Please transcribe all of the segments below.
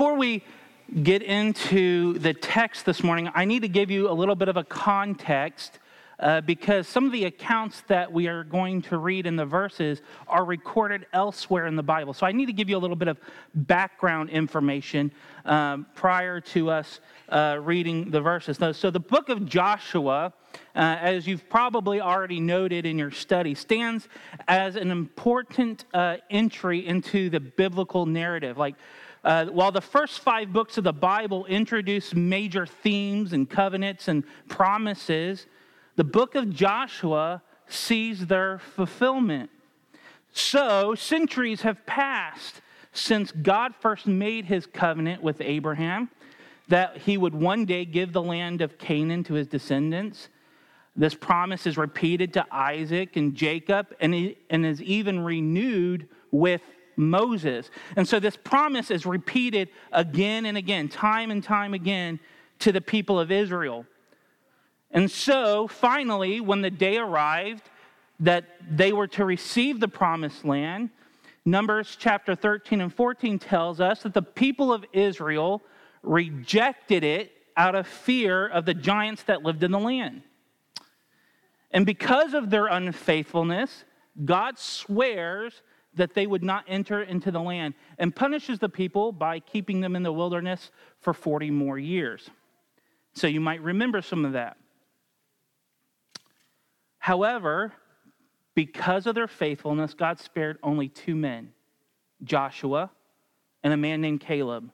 Before we get into the text this morning, I need to give you a little bit of a context uh, because some of the accounts that we are going to read in the verses are recorded elsewhere in the Bible. So I need to give you a little bit of background information um, prior to us uh, reading the verses. So the book of Joshua, uh, as you've probably already noted in your study, stands as an important uh, entry into the biblical narrative. Like, uh, while the first five books of the Bible introduce major themes and covenants and promises, the book of Joshua sees their fulfillment. So, centuries have passed since God first made his covenant with Abraham that he would one day give the land of Canaan to his descendants. This promise is repeated to Isaac and Jacob and, and is even renewed with Moses. And so this promise is repeated again and again, time and time again, to the people of Israel. And so, finally, when the day arrived that they were to receive the promised land, Numbers chapter 13 and 14 tells us that the people of Israel rejected it out of fear of the giants that lived in the land. And because of their unfaithfulness, God swears that they would not enter into the land and punishes the people by keeping them in the wilderness for 40 more years. So you might remember some of that. However, because of their faithfulness, God spared only two men Joshua and a man named Caleb.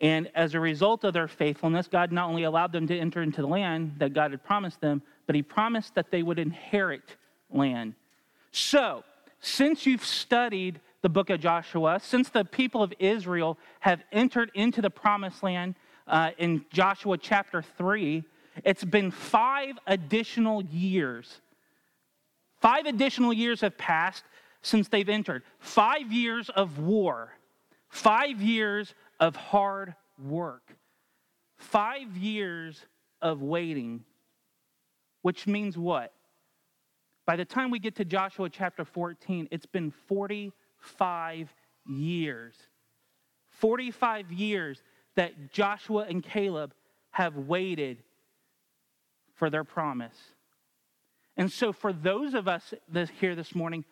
And as a result of their faithfulness, God not only allowed them to enter into the land that God had promised them, but He promised that they would inherit land. So, since you've studied the book of Joshua, since the people of Israel have entered into the promised land uh, in Joshua chapter 3, it's been five additional years. Five additional years have passed since they've entered. Five years of war. Five years of hard work. Five years of waiting. Which means what? By the time we get to Joshua chapter 14, it's been 45 years. 45 years that Joshua and Caleb have waited for their promise. And so, for those of us that here this morning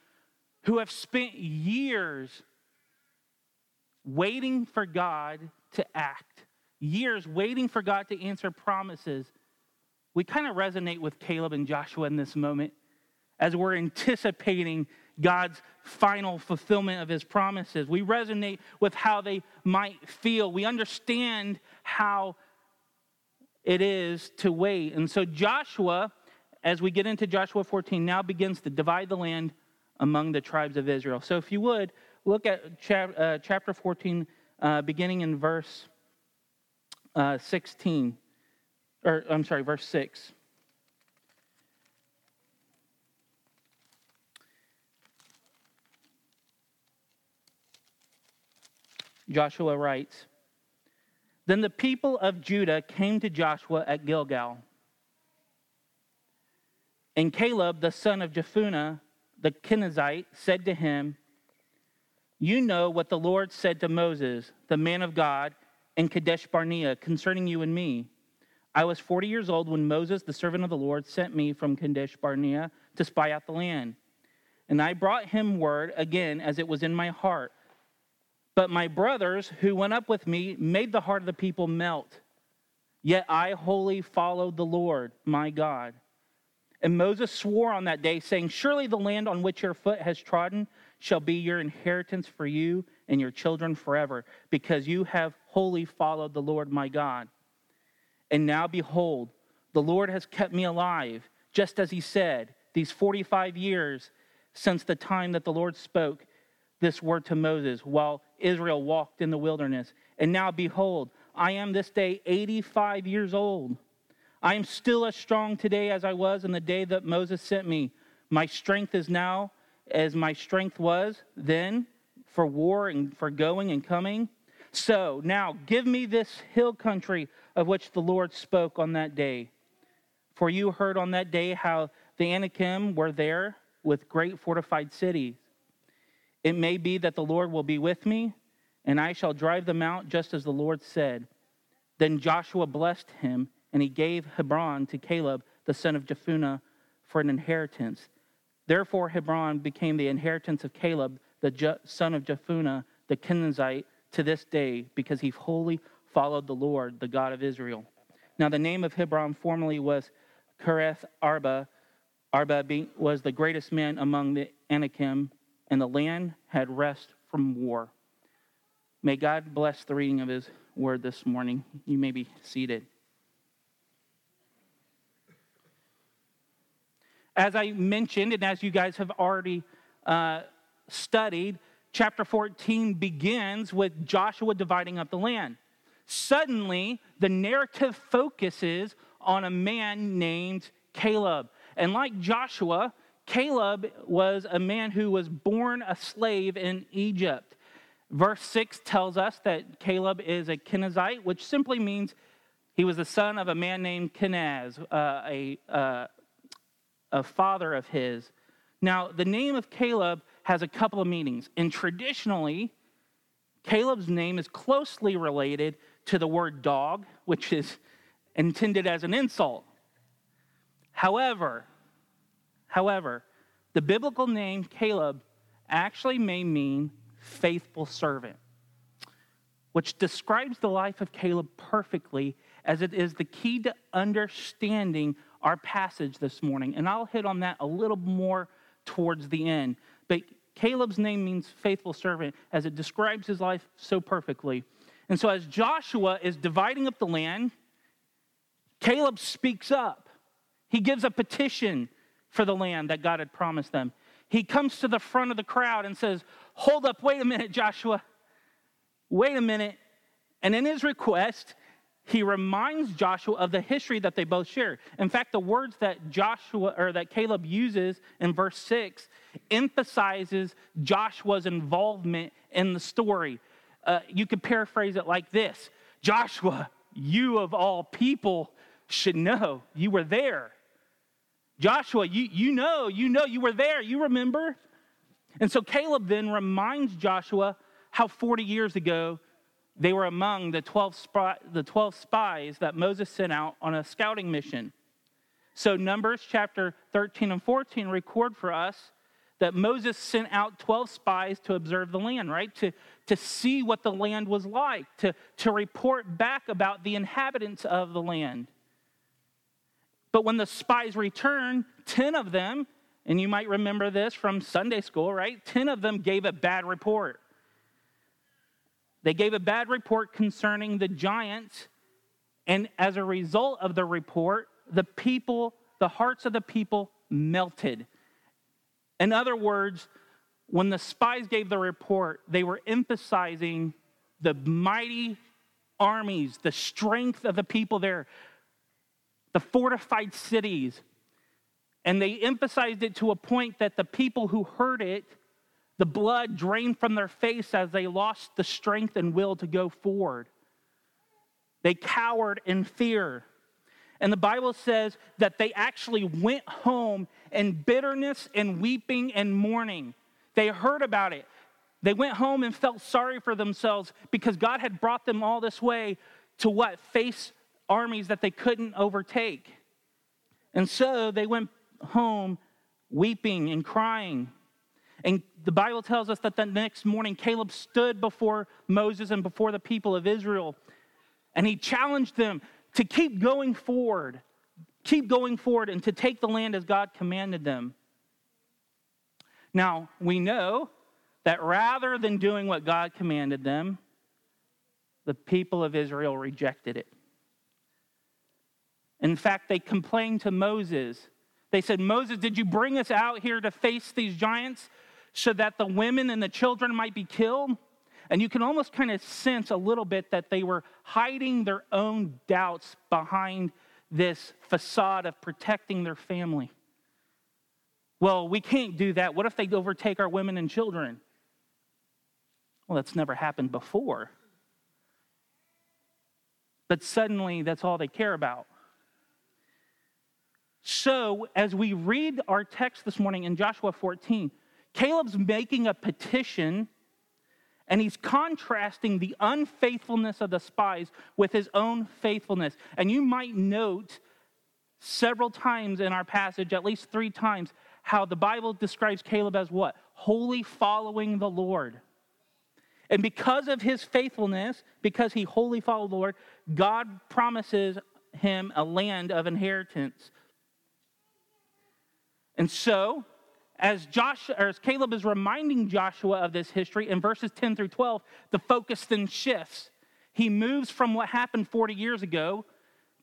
who have spent years waiting for God to act, years waiting for God to answer promises, we kind of resonate with Caleb and Joshua in this moment as we're anticipating God's final fulfillment of his promises. We resonate with how they might feel. We understand how it is to wait. And so Joshua, as we get into Joshua 14, now begins to divide the land among the tribes of Israel. So if you would, look at chap- uh, chapter 14, uh, beginning in verse uh, 16, or I'm sorry, verse 6. Joshua writes, then the people of Judah came to Joshua at Gilgal. And Caleb, the son of Jephunneh, the Kenizzite, said to him, You know what the Lord said to Moses, the man of God, in Kadesh Barnea concerning you and me. I was 40 years old when Moses, the servant of the Lord, sent me from Kadesh Barnea to spy out the land. And I brought him word again as it was in my heart but my brothers who went up with me made the heart of the people melt. Yet I wholly followed the Lord, my God. And Moses swore on that day, saying, Surely the land on which your foot has trodden shall be your inheritance for you and your children forever, because you have wholly followed the Lord my God. And now behold, the Lord has kept me alive, just as he said, these 45 years since the time that the Lord spoke this word to Moses while Israel walked in the wilderness. And now, behold, I am this day 85 years old. I am still as strong today as I was in the day that Moses sent me. My strength is now as my strength was then for war and for going and coming. So now give me this hill country of which the Lord spoke on that day. For you heard on that day how the Anakim were there with great fortified cities. It may be that the Lord will be with me, and I shall drive them out just as the Lord said. Then Joshua blessed him, and he gave Hebron to Caleb, the son of Jephunneh, for an inheritance. Therefore, Hebron became the inheritance of Caleb, the son of Jephunneh, the Kenizzite, to this day, because he wholly followed the Lord, the God of Israel. Now, the name of Hebron formerly was Kiriath Arba. Arba was the greatest man among the Anakim, and the land had rest from war. May God bless the reading of his word this morning. You may be seated. As I mentioned, and as you guys have already uh, studied, chapter 14 begins with Joshua dividing up the land. Suddenly, the narrative focuses on a man named Caleb. And like Joshua, Caleb was a man who was born a slave in Egypt. Verse 6 tells us that Caleb is a Kenizzite, which simply means he was the son of a man named Kenaz, uh, a, uh, a father of his. Now, the name of Caleb has a couple of meanings. And traditionally, Caleb's name is closely related to the word dog, which is intended as an insult. However, however, the biblical name Caleb actually may mean faithful servant, which describes the life of Caleb perfectly as it is the key to understanding our passage this morning. And I'll hit on that a little more towards the end. But Caleb's name means faithful servant as it describes his life so perfectly. And so, as Joshua is dividing up the land, Caleb speaks up. He gives a petition for the land that God had promised them. He comes to the front of the crowd and says, Hold up, wait a minute, Joshua. Wait a minute. And in his request, he reminds Joshua of the history that they both share. In fact, the words that Joshua or that Caleb uses in verse 6 emphasizes Joshua's involvement in the story. Uh, you could paraphrase it like this Joshua, you of all people should know you were there. Joshua, you, you know, you know, you were there. You remember? And so Caleb then reminds Joshua how 40 years ago they were among the 12, spy, the 12 spies that Moses sent out on a scouting mission. So, Numbers chapter 13 and 14 record for us that Moses sent out 12 spies to observe the land, right? To, to see what the land was like, to, to report back about the inhabitants of the land. But when the spies returned, 10 of them and you might remember this from Sunday school, right? 10 of them gave a bad report. They gave a bad report concerning the giants, and as a result of the report, the people, the hearts of the people melted. In other words, when the spies gave the report, they were emphasizing the mighty armies, the strength of the people there, the fortified cities, and they emphasized it to a point that the people who heard it, the blood drained from their face as they lost the strength and will to go forward. They cowered in fear. And the Bible says that they actually went home in bitterness and weeping and mourning. They heard about it. They went home and felt sorry for themselves because God had brought them all this way to what? Face armies that they couldn't overtake. And so they went home weeping and crying. And the Bible tells us that the next morning Caleb stood before Moses and before the people of Israel, and he challenged them to keep going forward, keep going forward, and to take the land as God commanded them. Now, we know that rather than doing what God commanded them, the people of Israel rejected it. In fact, they complained to Moses they said, Moses, did you bring us out here to face these giants so that the women and the children might be killed? And you can almost kind of sense a little bit that they were hiding their own doubts behind this facade of protecting their family. Well, we can't do that. What if they overtake our women and children? Well, that's never happened before. But suddenly, that's all they care about. So, as we read our text this morning in Joshua 14, Caleb's making a petition And he's contrasting the unfaithfulness of the spies with his own faithfulness. And you might note several times in our passage, at least three times, how the Bible describes Caleb as what? Wholly following the Lord. And because of his faithfulness, because he wholly followed the Lord, God promises him a land of inheritance. And so, as Joshua, or as Caleb is reminding Joshua of this history in verses 10 through 12, the focus then shifts. He moves from what happened 40 years ago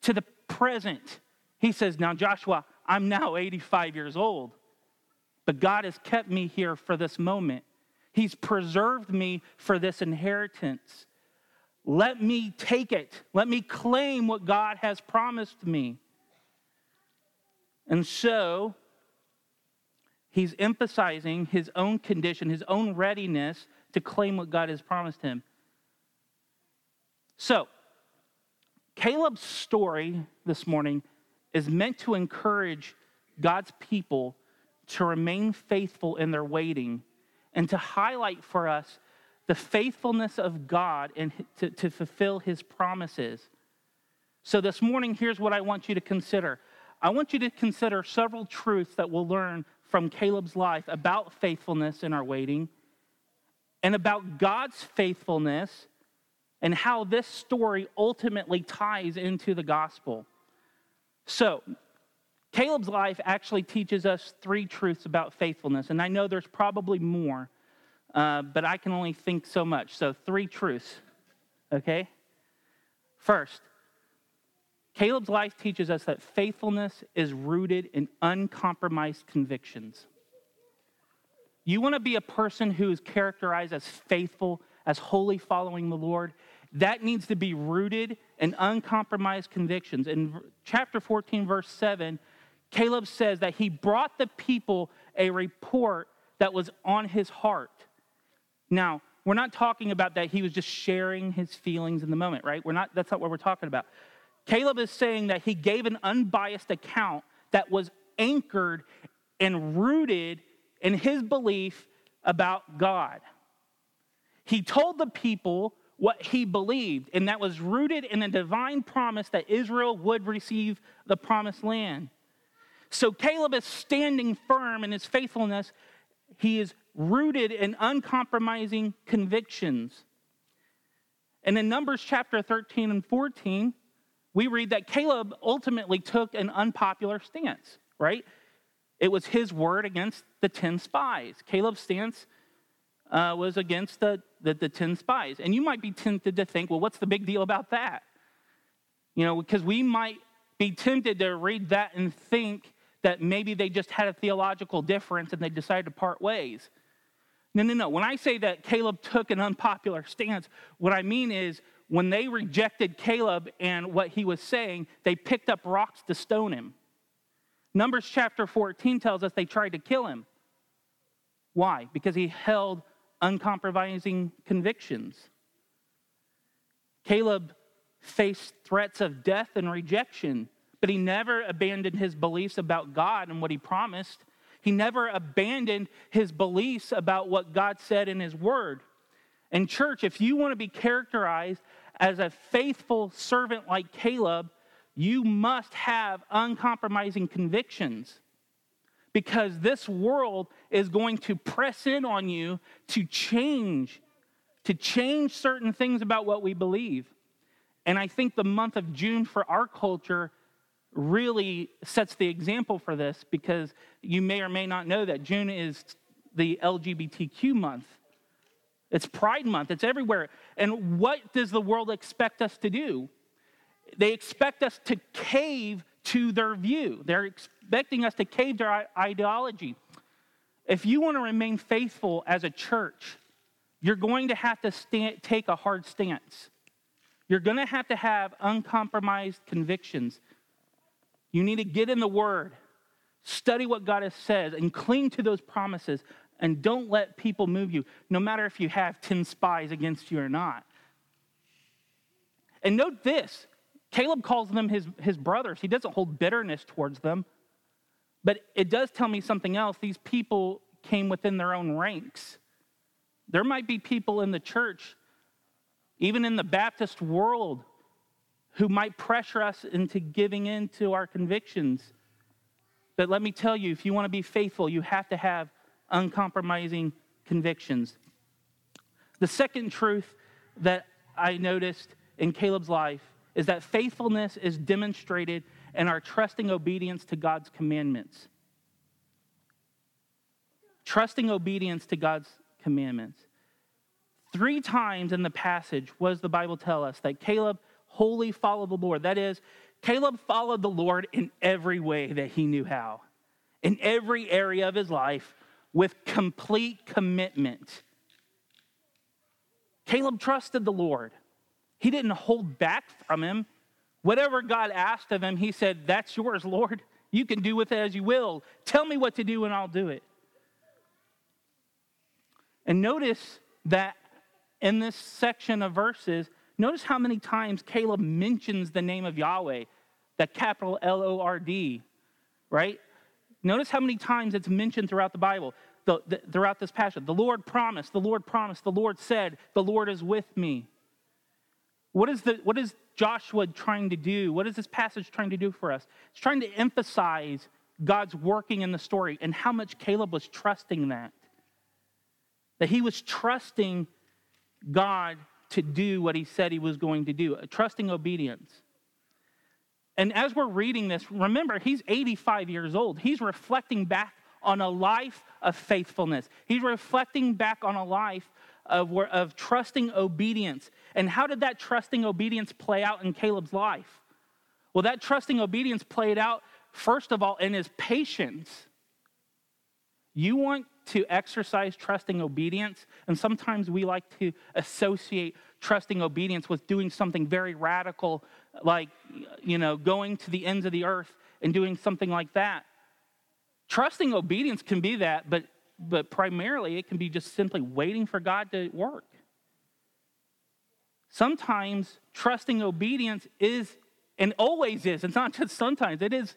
to the present. He says, Now, Joshua, I'm now 85 years old, but God has kept me here for this moment. He's preserved me for this inheritance. Let me take it. Let me claim what God has promised me. And so, he's emphasizing his own condition, his own readiness to claim what God has promised him. So, Caleb's story this morning is meant to encourage God's people to remain faithful in their waiting and to highlight for us the faithfulness of God and to, to fulfill his promises. So, this morning, here's what I want you to consider. I want you to consider several truths that we'll learn from Caleb's life about faithfulness in our waiting and about God's faithfulness and how this story ultimately ties into the gospel. So, Caleb's life actually teaches us three truths about faithfulness, and I know there's probably more, uh, but I can only think so much. So, three truths, okay? First, Caleb's life teaches us that faithfulness is rooted in uncompromised convictions. You want to be a person who is characterized as faithful, as wholly following the Lord? That needs to be rooted in uncompromised convictions. In chapter 14, verse 7, Caleb says that he brought the people a report that was on his heart. Now, we're not talking about that he was just sharing his feelings in the moment, right? We're not, that's not what we're talking about. Caleb is saying that he gave an unbiased account that was anchored and rooted in his belief about God. He told the people what he believed, and that was rooted in a divine promise that Israel would receive the promised land. So Caleb is standing firm in his faithfulness. He is rooted in uncompromising convictions. And in Numbers chapter 13 and 14, we read that Caleb ultimately took an unpopular stance, right? It was his word against the 10 spies. Caleb's stance uh, was against the, the, the 10 spies. And you might be tempted to think, well, what's the big deal about that? You know, because we might be tempted to read that and think that maybe they just had a theological difference and they decided to part ways. No, no, no. When I say that Caleb took an unpopular stance, what I mean is when they rejected Caleb and what he was saying, they picked up rocks to stone him. Numbers chapter 14 tells us they tried to kill him. Why? Because he held uncompromising convictions. Caleb faced threats of death and rejection, but he never abandoned his beliefs about God and what he promised. He never abandoned his beliefs about what God said in his word. And, church, if you want to be characterized as a faithful servant like Caleb, you must have uncompromising convictions because this world is going to press in on you to change, to change certain things about what we believe. And I think the month of June for our culture really sets the example for this because you may or may not know that June is the LGBTQ month. It's Pride Month, it's everywhere. And what does the world expect us to do? They expect us to cave to their view. They're expecting us to cave to our ideology. If you want to remain faithful as a church, you're going to have to stand, take a hard stance. You're going to have to have uncompromised convictions. You need to get in the Word, study what God has said, and cling to those promises. And don't let people move you, no matter if you have 10 spies against you or not. And note this Caleb calls them his, his brothers. He doesn't hold bitterness towards them. But it does tell me something else. These people came within their own ranks. There might be people in the church, even in the Baptist world, who might pressure us into giving in to our convictions. But let me tell you, if you want to be faithful, you have to have uncompromising convictions. The second truth that I noticed in Caleb's life is that faithfulness is demonstrated in our trusting obedience to God's commandments. Trusting obedience to God's commandments. Three times in the passage, does the Bible tell us? That Caleb wholly followed the Lord. That is, Caleb followed the Lord in every way that he knew how, in every area of his life, with complete commitment. Caleb trusted the Lord. He didn't hold back from him. Whatever God asked of him, he said, That's yours, Lord. You can do with it as you will. Tell me what to do, and I'll do it. And notice that in this section of verses, notice how many times Caleb mentions the name of Yahweh, that capital L O R D, right? Notice how many times it's mentioned throughout the Bible, the, the, throughout this passage. The Lord promised, the Lord promised, the Lord said, the Lord is with me. What is, the, what is Joshua trying to do? What is this passage trying to do for us? It's trying to emphasize God's working in the story and how much Caleb was trusting that. That he was trusting God to do what he said he was going to do, trusting obedience. And as we're reading this, remember, he's 85 years old. He's reflecting back on a life of faithfulness. He's reflecting back on a life of, of trusting obedience. And how did that trusting obedience play out in Caleb's life? Well, that trusting obedience played out, first of all, in his patience. You want to exercise trusting obedience, and sometimes we like to associate trusting obedience with doing something very radical, like, you know, going to the ends of the earth and doing something like that. Trusting obedience can be that, but, but primarily it can be just simply waiting for God to work. Sometimes trusting obedience is, and always is, it's not just sometimes, it is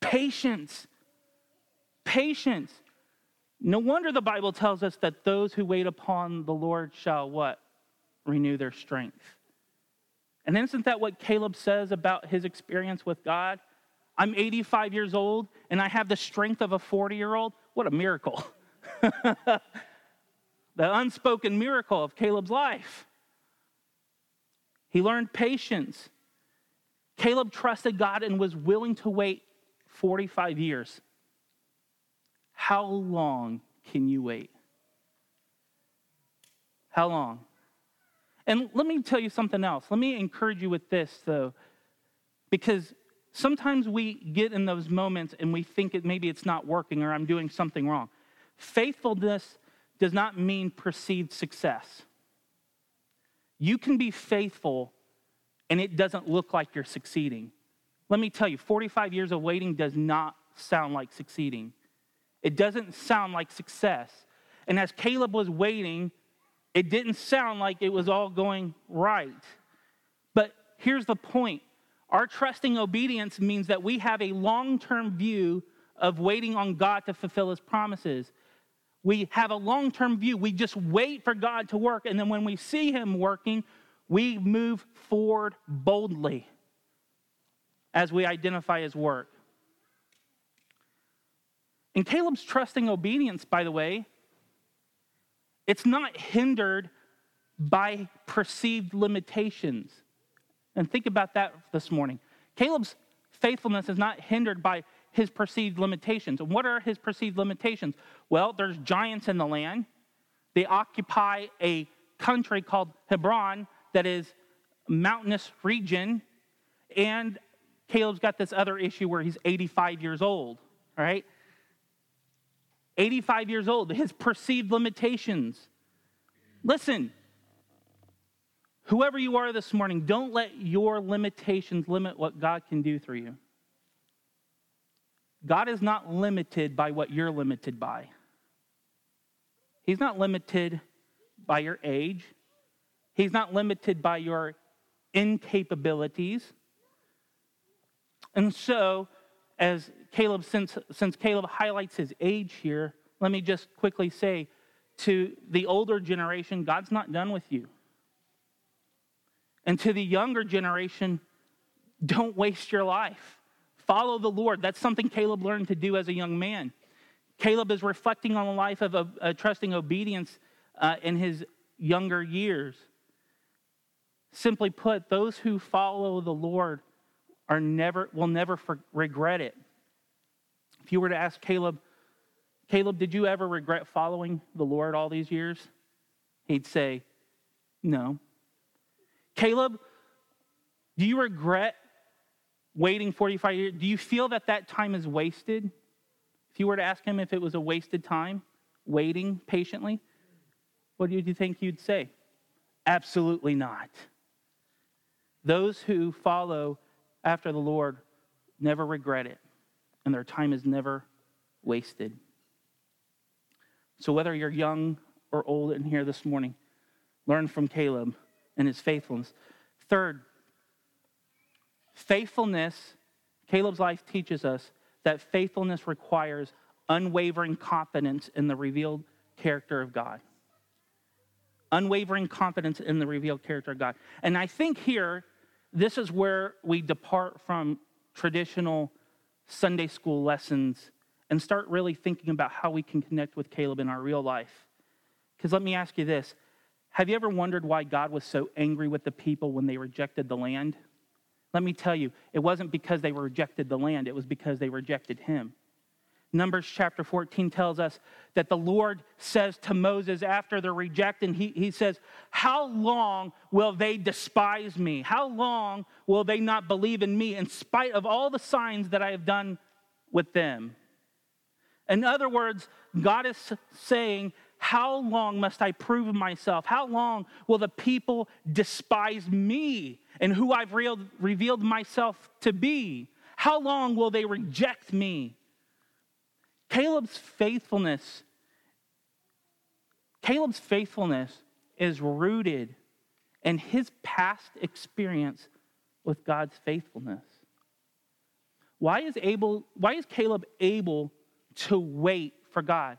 patience. Patience. No wonder the Bible tells us that those who wait upon the Lord shall what? Renew their strength. And isn't that what Caleb says about his experience with God? I'm 85 years old and I have the strength of a 40 year old. What a miracle. the unspoken miracle of Caleb's life. He learned patience. Caleb trusted God and was willing to wait 45 years. How long can you wait? How long? And let me tell you something else. Let me encourage you with this, though, because sometimes we get in those moments and we think it, maybe it's not working or I'm doing something wrong. Faithfulness does not mean perceived success. You can be faithful and it doesn't look like you're succeeding. Let me tell you, 45 years of waiting does not sound like succeeding. It doesn't sound like success. And as Caleb was waiting, it didn't sound like it was all going right. But here's the point our trusting obedience means that we have a long term view of waiting on God to fulfill his promises. We have a long term view. We just wait for God to work. And then when we see him working, we move forward boldly as we identify his work. And Caleb's trusting obedience, by the way, it's not hindered by perceived limitations. And think about that this morning. Caleb's faithfulness is not hindered by his perceived limitations. And what are his perceived limitations? Well, there's giants in the land. They occupy a country called Hebron that is mountainous region. And Caleb's got this other issue where he's 85 years old, right? 85 years old, his perceived limitations. Listen, whoever you are this morning, don't let your limitations limit what God can do through you. God is not limited by what you're limited by. He's not limited by your age. He's not limited by your incapabilities. And so, as Caleb, since, since Caleb highlights his age here, let me just quickly say to the older generation, God's not done with you. And to the younger generation, don't waste your life. Follow the Lord. That's something Caleb learned to do as a young man. Caleb is reflecting on the life of a, a trusting obedience uh, in his younger years. Simply put, those who follow the Lord are never will never for, regret it. If you were to ask Caleb, Caleb, did you ever regret following the Lord all these years? He'd say, No. Caleb, do you regret waiting 45 years? Do you feel that that time is wasted? If you were to ask him if it was a wasted time, waiting patiently, what do you think you'd say? Absolutely not. Those who follow after the Lord never regret it, and their time is never wasted. So, whether you're young or old in here this morning, learn from Caleb and his faithfulness. Third, faithfulness, Caleb's life teaches us that faithfulness requires unwavering confidence in the revealed character of God. Unwavering confidence in the revealed character of God. And I think here, this is where we depart from traditional Sunday school lessons and start really thinking about how we can connect with Caleb in our real life. Because let me ask you this Have you ever wondered why God was so angry with the people when they rejected the land? Let me tell you, it wasn't because they rejected the land, it was because they rejected him. Numbers chapter 14 tells us that the Lord says to Moses after they're rejected, he, he says, How long will they despise me? How long will they not believe in me in spite of all the signs that I have done with them? In other words, God is saying, How long must I prove myself? How long will the people despise me and who I've revealed myself to be? How long will they reject me? Caleb's faithfulness, Caleb's faithfulness is rooted in his past experience with God's faithfulness. Why is, able, why is Caleb able to wait for God?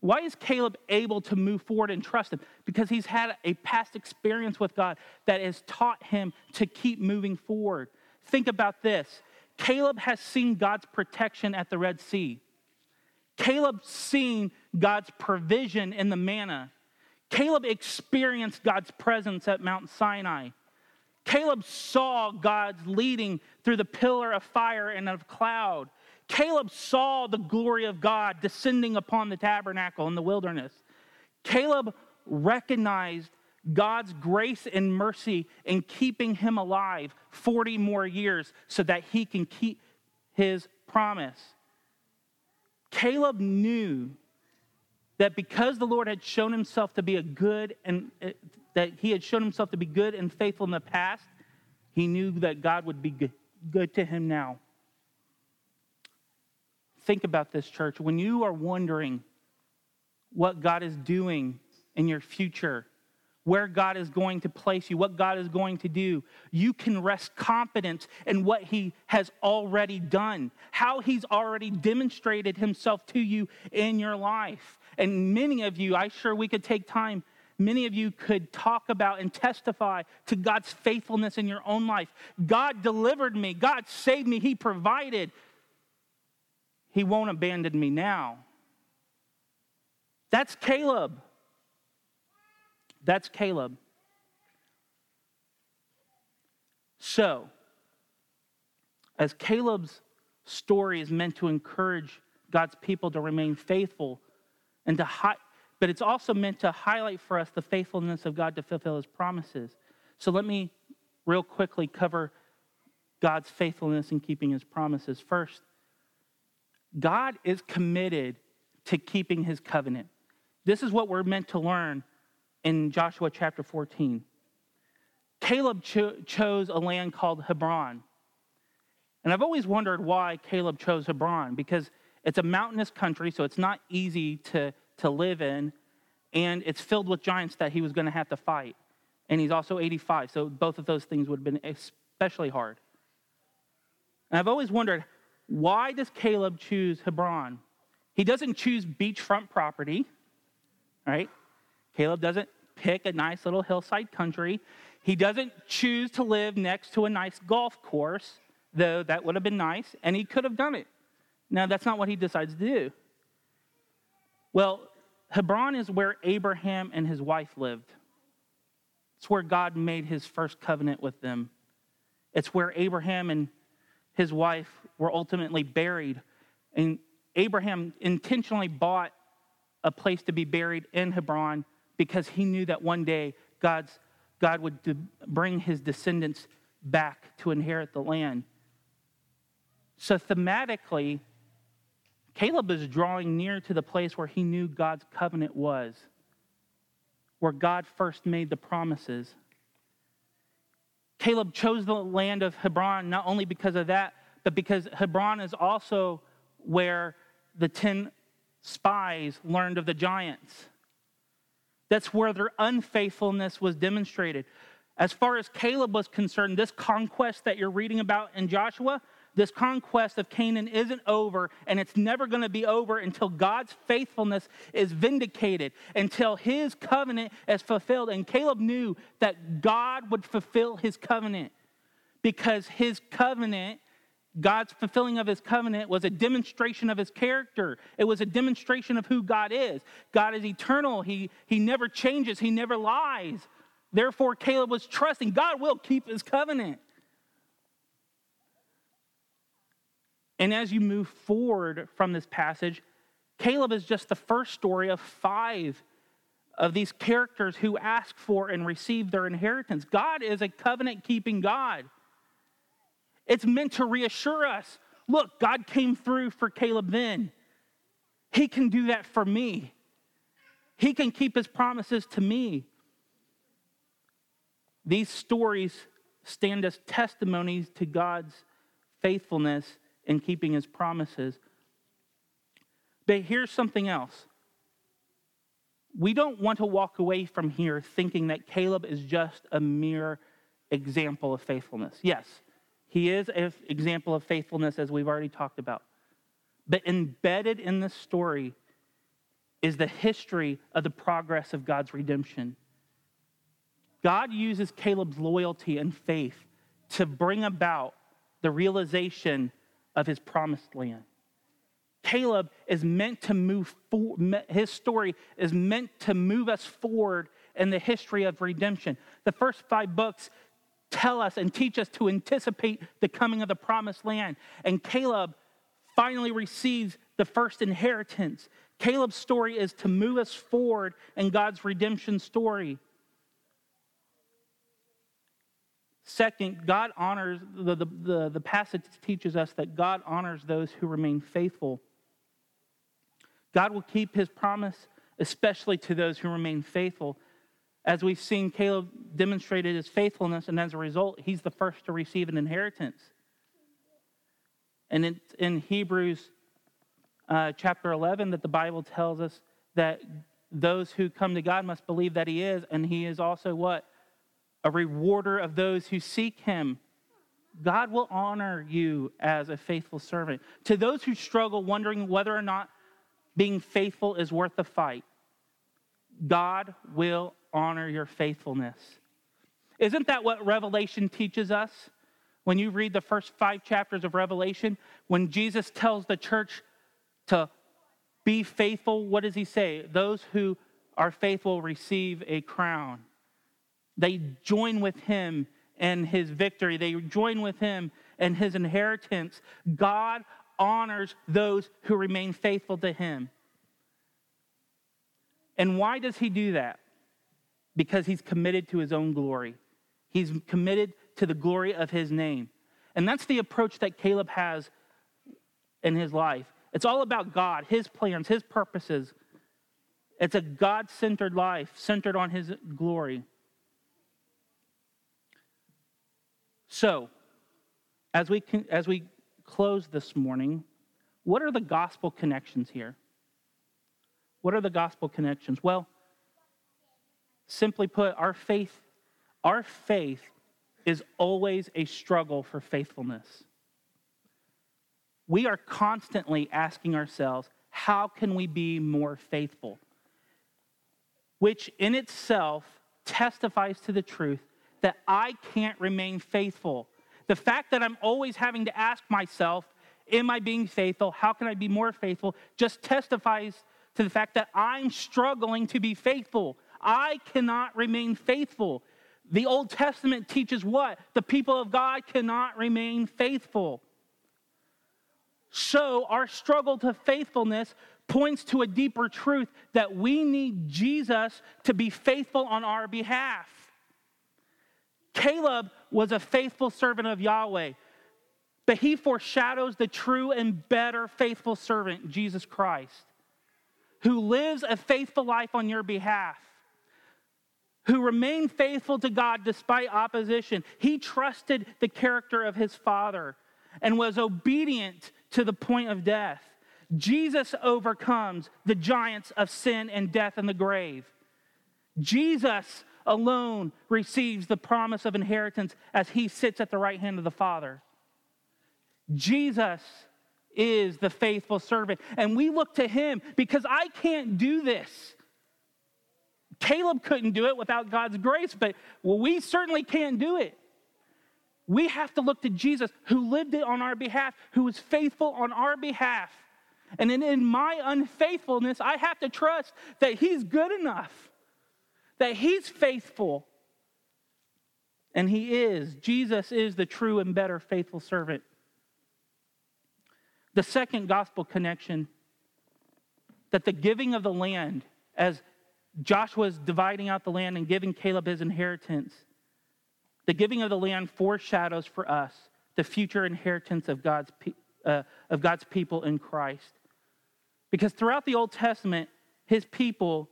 Why is Caleb able to move forward and trust him? Because he's had a past experience with God that has taught him to keep moving forward. Think about this Caleb has seen God's protection at the Red Sea. Caleb seen God's provision in the manna. Caleb experienced God's presence at Mount Sinai. Caleb saw God's leading through the pillar of fire and of cloud. Caleb saw the glory of God descending upon the tabernacle in the wilderness. Caleb recognized God's grace and mercy in keeping him alive 40 more years so that he can keep his promise. Caleb knew that because the Lord had shown himself to be a good and uh, that he had shown himself to be good and faithful in the past, he knew that God would be good, good to him now think about this, church. When you are wondering what God is doing in your future, where God is going to place you, what God is going to do, you can rest confident in what He has already done, how He's already demonstrated Himself to you in your life. And many of you, I sure we could take time. Many of you could talk about and testify to God's faithfulness in your own life. God delivered me. God saved me. He provided. He won't abandon me now. That's Caleb. That's Caleb. So, as Caleb's story is meant to encourage God's people to remain faithful and to hi- but it's also meant to highlight for us the faithfulness of God to fulfill his promises. So let me real quickly cover God's faithfulness in keeping his promises. First, God is committed to keeping his covenant. This is what we're meant to learn in Joshua chapter 14. Caleb cho- chose a land called Hebron. And I've always wondered why Caleb chose Hebron because it's a mountainous country, so it's not easy to, to live in, and it's filled with giants that he was going to have to fight. And he's also 85, so both of those things would have been especially hard. And I've always wondered why does Caleb choose Hebron? He doesn't choose beachfront property, right? Caleb doesn't pick a nice little hillside country. He doesn't choose to live next to a nice golf course, though that would have been nice, and he could have done it. Now, that's not what he decides to do. Well, Hebron is where Abraham and his wife lived. It's where God made his first covenant with them. It's where Abraham and his wife were ultimately buried. And Abraham intentionally bought a place to be buried in Hebron because he knew that one day God's, God would bring his descendants back to inherit the land. So, thematically, Caleb is drawing near to the place where he knew God's covenant was, where God first made the promises. Caleb chose the land of Hebron not only because of that, but because Hebron is also where the 10 spies learned of the giants. That's where their unfaithfulness was demonstrated. As far as Caleb was concerned, this conquest that you're reading about in Joshua, this conquest of Canaan isn't over, and it's never going to be over until God's faithfulness is vindicated, until his covenant is fulfilled. And Caleb knew that God would fulfill his covenant because his covenant God's fulfilling of his covenant was a demonstration of his character. It was a demonstration of who God is. God is eternal. He, he never changes, he never lies. Therefore, Caleb was trusting God will keep his covenant. And as you move forward from this passage, Caleb is just the first story of five of these characters who ask for and receive their inheritance. God is a covenant keeping God. It's meant to reassure us look, God came through for Caleb then. He can do that for me. He can keep his promises to me. These stories stand as testimonies to God's faithfulness in keeping his promises. But here's something else. We don't want to walk away from here thinking that Caleb is just a mere example of faithfulness. Yes, he is an example of faithfulness, as we've already talked about. But embedded in this story is the history of the progress of God's redemption. God uses Caleb's loyalty and faith to bring about the realization of his promised land. Caleb is meant to move forward, his story is meant to move us forward in the history of redemption. The first five books tell us and teach us to anticipate the coming of the promised land. And Caleb finally receives the first inheritance. Caleb's story is to move us forward in God's redemption story. Second, God honors, the, the, the, the, passage teaches us that God honors those who remain faithful. God will keep his promise, especially to those who remain faithful. As we've seen, Caleb demonstrated his faithfulness, and as a result, he's the first to receive an inheritance. And it's in Hebrews uh, chapter 11 that the Bible tells us that those who come to God must believe that he is, and he is also what? A rewarder of those who seek him. God will honor you as a faithful servant. To those who struggle wondering whether or not being faithful is worth the fight, God will honor your faithfulness. Isn't that what Revelation teaches us? When you read the first five chapters of Revelation, when Jesus tells the church to be faithful, what does he say? Those who are faithful receive a crown. They join with him in his victory, they join with him in his inheritance. God honors those who remain faithful to him. And why does he do that? Because he's committed to his own glory. He's committed to the glory of his name. And that's the approach that Caleb has in his life. It's all about God, his plans, his purposes. It's a God centered life, centered on his glory. So, as we, as we close this morning, what are the gospel connections here? What are the gospel connections? Well, Simply put, our faith, our faith is always a struggle for faithfulness. We are constantly asking ourselves, how can we be more faithful? which in itself testifies to the truth that I can't remain faithful. The fact that I'm always having to ask myself, Am I being faithful? How can I be more faithful? just testifies to the fact that I'm struggling to be faithful. I cannot remain faithful. The Old Testament teaches what? The people of God cannot remain faithful. So, our struggle to faithfulness points to a deeper truth that we need Jesus to be faithful on our behalf. Caleb was a faithful servant of Yahweh, but he foreshadows the true and better faithful servant, Jesus Christ, who lives a faithful life on your behalf, who remained faithful to God despite opposition. He trusted the character of his father and was obedient to the point of death. Jesus overcomes the giants of sin and death and the grave. Jesus alone receives the promise of inheritance as he sits at the right hand of the Father. Jesus is the faithful servant, and we look to him because I can't do this. Caleb couldn't do it without God's grace, but well, we certainly can't do it. We have to look to Jesus who lived it on our behalf, who was faithful on our behalf. And in, in my unfaithfulness, I have to trust that He's good enough that He's faithful. And He is. Jesus is the true and better faithful servant. The second gospel connection that the giving of the land, as Joshua is dividing out the land and giving Caleb his inheritance, the giving of the land foreshadows for us the future inheritance of God's, uh, of God's people in Christ. Because throughout the Old Testament, his people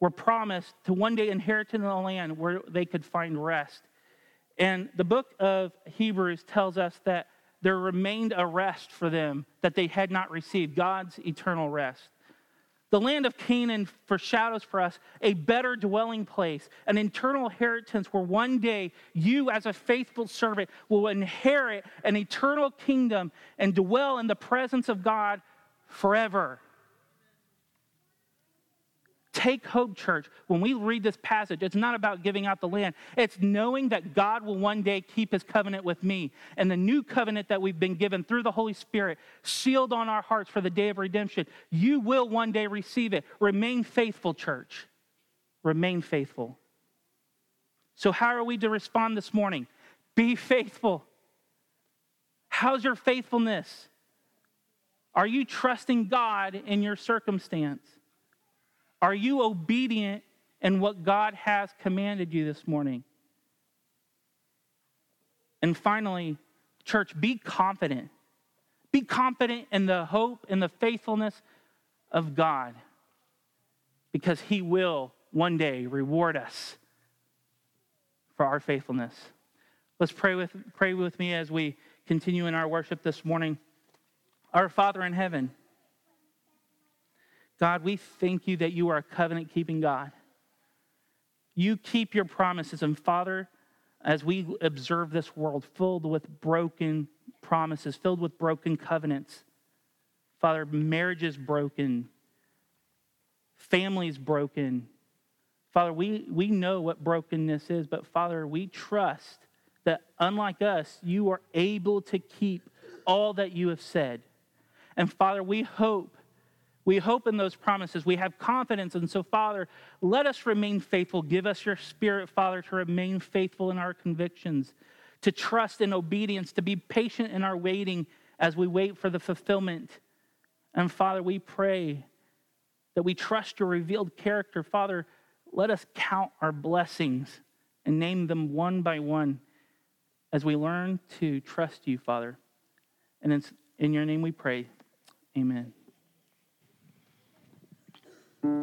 were promised to one day inherit in the land where they could find rest. And the book of Hebrews tells us that there remained a rest for them that they had not received God's eternal rest. The land of Canaan foreshadows for us a better dwelling place, an eternal inheritance where one day you, as a faithful servant, will inherit an eternal kingdom and dwell in the presence of God forever. Take hope, church. When we read this passage, it's not about giving out the land. It's knowing that God will one day keep his covenant with me. And the new covenant that we've been given through the Holy Spirit, sealed on our hearts for the day of redemption, you will one day receive it. Remain faithful, church. Remain faithful. So, how are we to respond this morning? Be faithful. How's your faithfulness? Are you trusting God in your circumstance? Are you obedient in what God has commanded you this morning? And finally, church, be confident. Be confident in the hope and the faithfulness of God because He will one day reward us for our faithfulness. Let's pray with, pray with me as we continue in our worship this morning. Our Father in heaven, God, we thank you that you are a covenant keeping God. You keep your promises. And Father, as we observe this world filled with broken promises, filled with broken covenants, Father, marriage is broken, families broken. Father, we, we know what brokenness is, but Father, we trust that unlike us, you are able to keep all that you have said. And Father, we hope we hope in those promises. We have confidence. And so, Father, let us remain faithful. Give us your spirit, Father, to remain faithful in our convictions, to trust in obedience, to be patient in our waiting as we wait for the fulfillment. And, Father, we pray that we trust your revealed character. Father, let us count our blessings and name them one by one as we learn to trust you, Father. And it's in your name we pray. Amen.